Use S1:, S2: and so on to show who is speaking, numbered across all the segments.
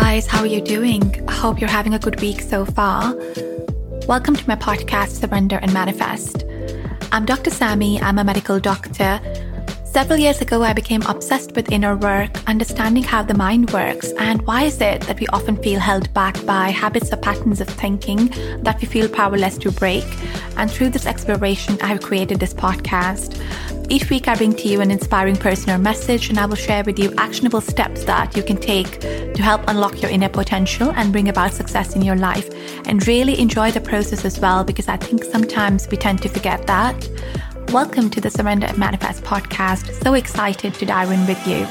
S1: guys, how are you doing? I hope you're having a good week so far. Welcome to my podcast, Surrender and Manifest. I'm Dr. Sammy, I'm a medical doctor. Several years ago, I became obsessed with inner work, understanding how the mind works, and why is it that we often feel held back by habits or patterns of thinking that we feel powerless to break. And through this exploration, I have created this podcast. Each week, I bring to you an inspiring person or message, and I will share with you actionable steps that you can take to help unlock your inner potential and bring about success in your life. And really enjoy the process as well, because I think sometimes we tend to forget that. Welcome to the Surrender and Manifest podcast. So excited to dive in with you.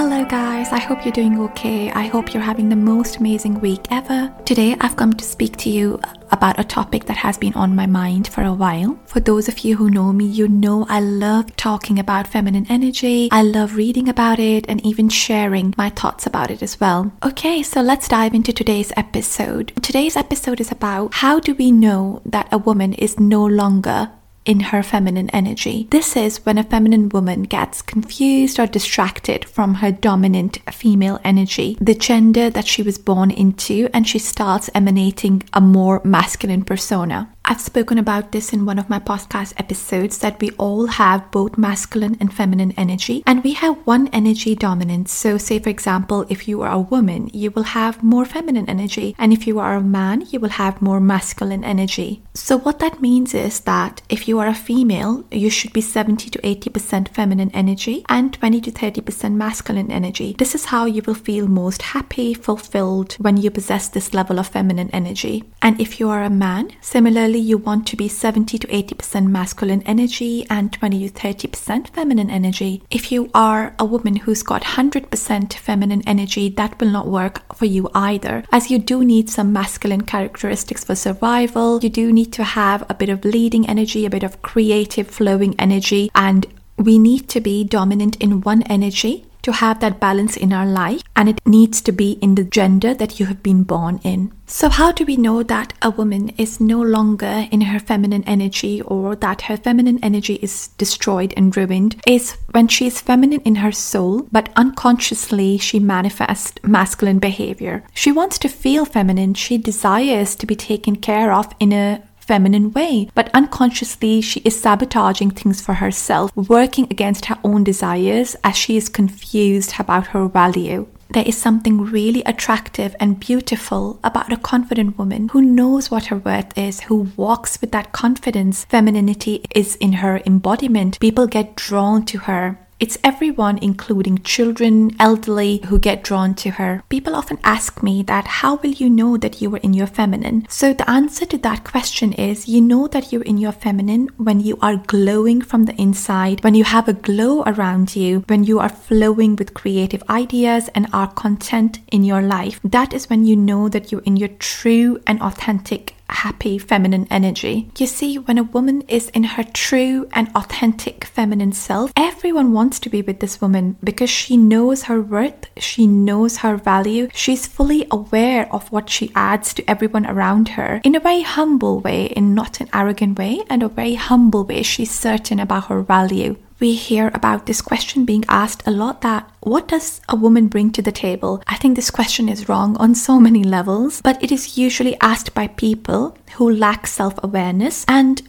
S1: Hello, guys. I hope you're doing okay. I hope you're having the most amazing week ever. Today, I've come to speak to you about a topic that has been on my mind for a while. For those of you who know me, you know I love talking about feminine energy. I love reading about it and even sharing my thoughts about it as well. Okay, so let's dive into today's episode. Today's episode is about how do we know that a woman is no longer in her feminine energy. This is when a feminine woman gets confused or distracted from her dominant female energy, the gender that she was born into, and she starts emanating a more masculine persona. I've spoken about this in one of my podcast episodes that we all have both masculine and feminine energy, and we have one energy dominance. So, say for example, if you are a woman, you will have more feminine energy, and if you are a man, you will have more masculine energy. So, what that means is that if you are a female, you should be 70 to 80% feminine energy and 20 to 30% masculine energy. This is how you will feel most happy, fulfilled when you possess this level of feminine energy. And if you are a man, similarly, you want to be 70 to 80% masculine energy and 20 to 30% feminine energy. If you are a woman who's got 100% feminine energy, that will not work for you either, as you do need some masculine characteristics for survival. You do need to have a bit of leading energy, a bit of creative flowing energy, and we need to be dominant in one energy to have that balance in our life, and it needs to be in the gender that you have been born in. So, how do we know that a woman is no longer in her feminine energy or that her feminine energy is destroyed and ruined? Is when she is feminine in her soul, but unconsciously she manifests masculine behavior. She wants to feel feminine, she desires to be taken care of in a feminine way, but unconsciously she is sabotaging things for herself, working against her own desires as she is confused about her value. There is something really attractive and beautiful about a confident woman who knows what her worth is, who walks with that confidence. Femininity is in her embodiment. People get drawn to her. It's everyone, including children, elderly, who get drawn to her. People often ask me that how will you know that you are in your feminine? So the answer to that question is you know that you're in your feminine when you are glowing from the inside, when you have a glow around you, when you are flowing with creative ideas and are content in your life. That is when you know that you're in your true and authentic happy feminine energy. You see, when a woman is in her true and authentic feminine self, everyone wants to be with this woman because she knows her worth, she knows her value, she's fully aware of what she adds to everyone around her in a very humble way, in not an arrogant way, and a very humble way. She's certain about her value we hear about this question being asked a lot that what does a woman bring to the table? I think this question is wrong on so many levels, but it is usually asked by people who lack self awareness. And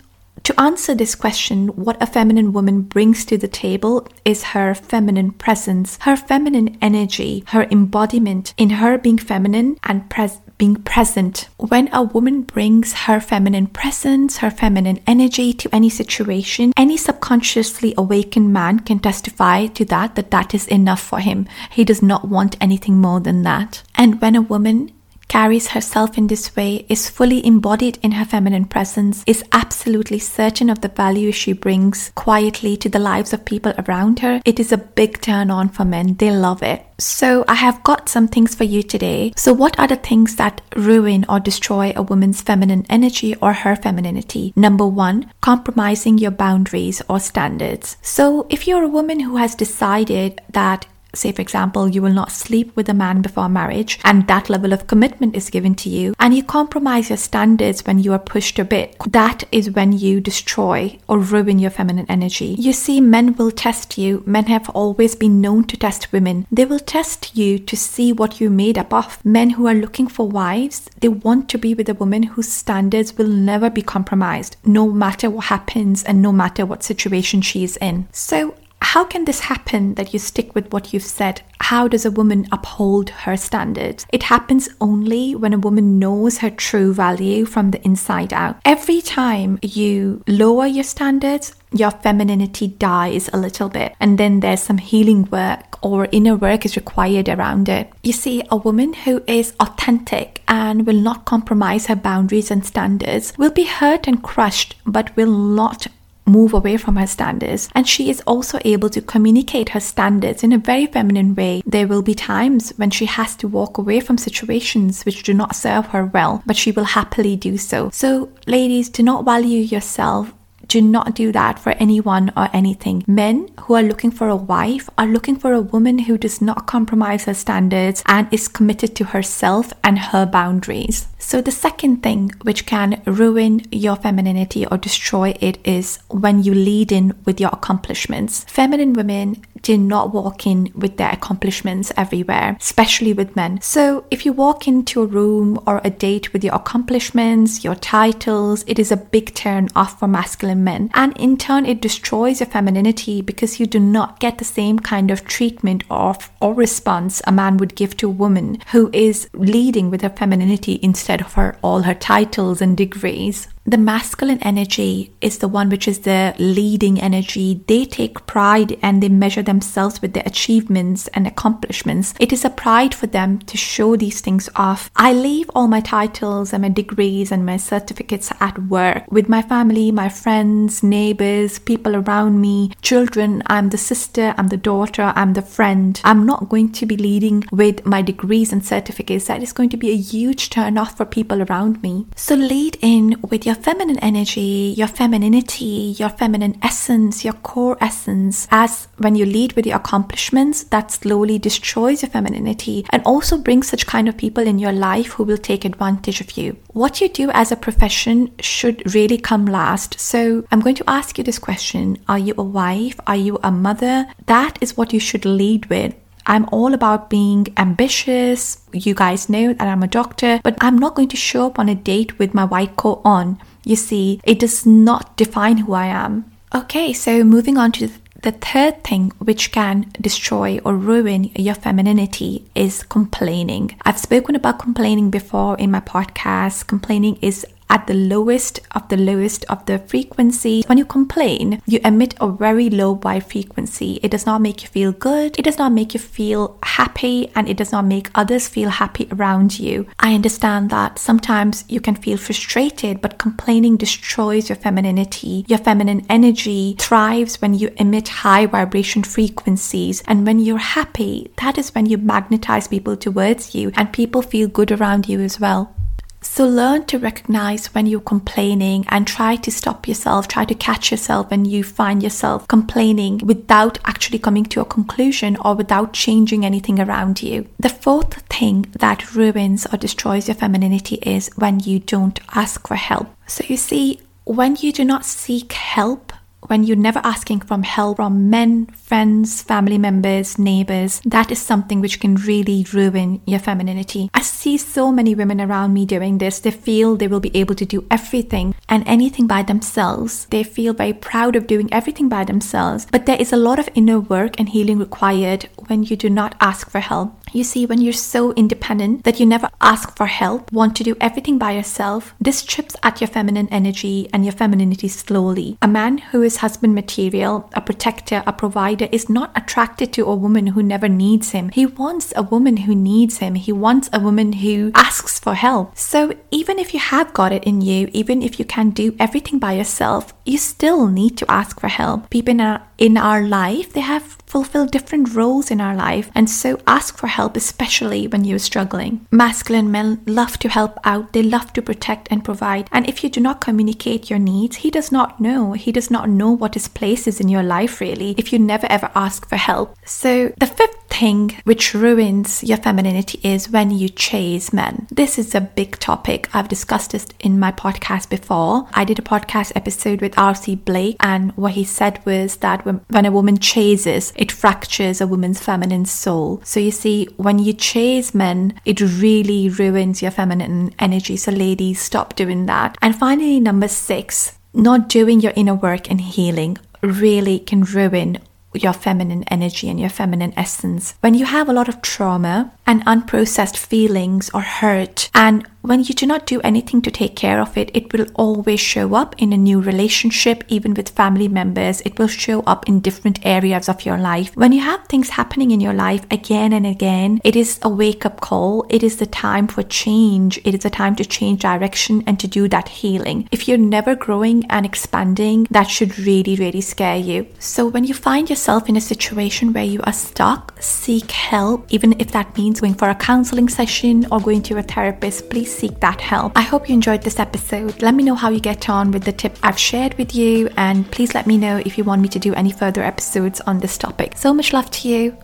S1: to answer this question, what a feminine woman brings to the table is her feminine presence, her feminine energy, her embodiment in her being feminine and pres- being present. When a woman brings her feminine presence, her feminine energy to any situation, any subconsciously awakened man can testify to that, that that is enough for him. He does not want anything more than that. And when a woman carries herself in this way, is fully embodied in her feminine presence, is absolutely certain of the value she brings quietly to the lives of people around her, it is a big turn on for men. They love it. So, I have got some things for you today. So, what are the things that ruin or destroy a woman's feminine energy or her femininity? Number one, compromising your boundaries or standards. So, if you're a woman who has decided that say for example you will not sleep with a man before marriage and that level of commitment is given to you and you compromise your standards when you are pushed a bit. That is when you destroy or ruin your feminine energy. You see men will test you. Men have always been known to test women. They will test you to see what you're made up of. Men who are looking for wives they want to be with a woman whose standards will never be compromised no matter what happens and no matter what situation she is in. So how can this happen that you stick with what you've said? How does a woman uphold her standards? It happens only when a woman knows her true value from the inside out. Every time you lower your standards, your femininity dies a little bit, and then there's some healing work or inner work is required around it. You see, a woman who is authentic and will not compromise her boundaries and standards will be hurt and crushed, but will not move away from her standards. And she is also able to communicate her standards in a very feminine way. There will be times when she has to walk away from situations which do not serve her well, but she will happily do so. So, ladies, do not value yourself do not do that for anyone or anything. Men who are looking for a wife are looking for a woman who does not compromise her standards and is committed to herself and her boundaries. So, the second thing which can ruin your femininity or destroy it is when you lead in with your accomplishments. Feminine women do not walk in with their accomplishments everywhere, especially with men. So, if you walk into a room or a date with your accomplishments, your titles, it is a big turn off for masculine men. And in turn, it destroys your femininity because you do not get the same kind of treatment or, or response a man would give to a woman who is leading with her femininity instead of her all her titles and degrees the masculine energy is the one which is the leading energy. They take pride and they measure themselves with their achievements and accomplishments. It is a pride for them to show these things off. I leave all my titles and my degrees and my certificates at work with my family, my friends, neighbors, people around me, children. I'm the sister, I'm the daughter, I'm the friend. I'm not going to be leading with my degrees and certificates. That is going to be a huge turn off for people around me. So lead in with your feminine energy, your femininity, your feminine essence, your core essence, as when you lead with your accomplishments, that slowly destroys your femininity and also brings such kind of people in your life who will take advantage of you. What you do as a profession should really come last. So I'm going to ask you this question Are you a wife? Are you a mother? That is what you should lead with. I'm all about being ambitious. You guys know that I'm a doctor, but I'm not going to show up on a date with my white coat on. You see, it does not define who I am. Okay, so moving on to the third thing which can destroy or ruin your femininity is complaining. I've spoken about complaining before in my podcast. Complaining is at the lowest of the lowest of the frequency. When you complain, you emit a very low vibe frequency. It does not make you feel good, it does not make you feel happy, and it does not make others feel happy around you. I understand that sometimes you can feel frustrated, but complaining destroys your femininity. Your feminine energy thrives when you emit high vibration frequencies, and when you're happy, that is when you magnetize people towards you, and people feel good around you as well. So learn to recognize when you're complaining and try to stop yourself, try to catch yourself when you find yourself complaining without actually coming to a conclusion or without changing anything around you. The fourth thing that ruins or destroys your femininity is when you don't ask for help. So you see, when you do not seek help, when you're never asking for help from men, friends, family members, neighbors, that is something which can really ruin your femininity. I see so many women around me doing this. They feel they will be able to do everything and anything by themselves. They feel very proud of doing everything by themselves. But there is a lot of inner work and healing required when you do not ask for help. You see, when you're so independent that you never ask for help, want to do everything by yourself, this chips at your feminine energy and your femininity slowly. A man who is husband material, a protector, a provider, is not attracted to a woman who never needs him. He wants a woman who needs him. He wants a woman who asks for help. So even if you have got it in you, even if you can do everything by yourself, you still need to ask for help. People our, in our life, they have fulfilled different roles in our life, and so ask for help, especially when you're struggling. Masculine men love to help out, they love to protect and provide, and if you do not communicate your needs, he does not know. He does not know what his place is in your life, really, if you never ever ask for help. So, the fifth thing which ruins your femininity is when you chase men. This is a big topic. I've discussed this in my podcast before. I did a podcast episode with RC Blake, and what he said was that when, when a woman chases, it fractures a woman's feminine soul. So you see, when you chase men, it really ruins your feminine energy. So, ladies, stop doing that. And finally, number six, not doing your inner work and healing really can ruin your feminine energy and your feminine essence. When you have a lot of trauma and unprocessed feelings or hurt, and when you do not do anything to take care of it, it will always show up in a new relationship, even with family members. It will show up in different areas of your life. When you have things happening in your life again and again, it is a wake up call. It is the time for change. It is a time to change direction and to do that healing. If you're never growing and expanding, that should really, really scare you. So when you find yourself in a situation where you are stuck, seek help, even if that means going for a counseling session or going to a therapist, please seek that help. I hope you enjoyed this episode. Let me know how you get on with the tip I've shared with you, and please let me know if you want me to do any further episodes on this topic. So much love to you.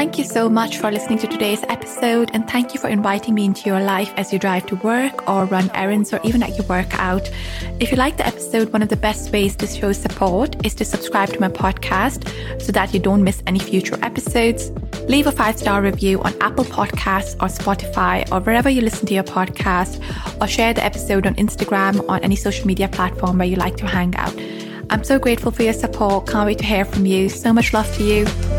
S1: Thank you so much for listening to today's episode, and thank you for inviting me into your life as you drive to work or run errands or even at your workout. If you like the episode, one of the best ways to show support is to subscribe to my podcast so that you don't miss any future episodes. Leave a five star review on Apple Podcasts or Spotify or wherever you listen to your podcast, or share the episode on Instagram or any social media platform where you like to hang out. I'm so grateful for your support. Can't wait to hear from you. So much love to you.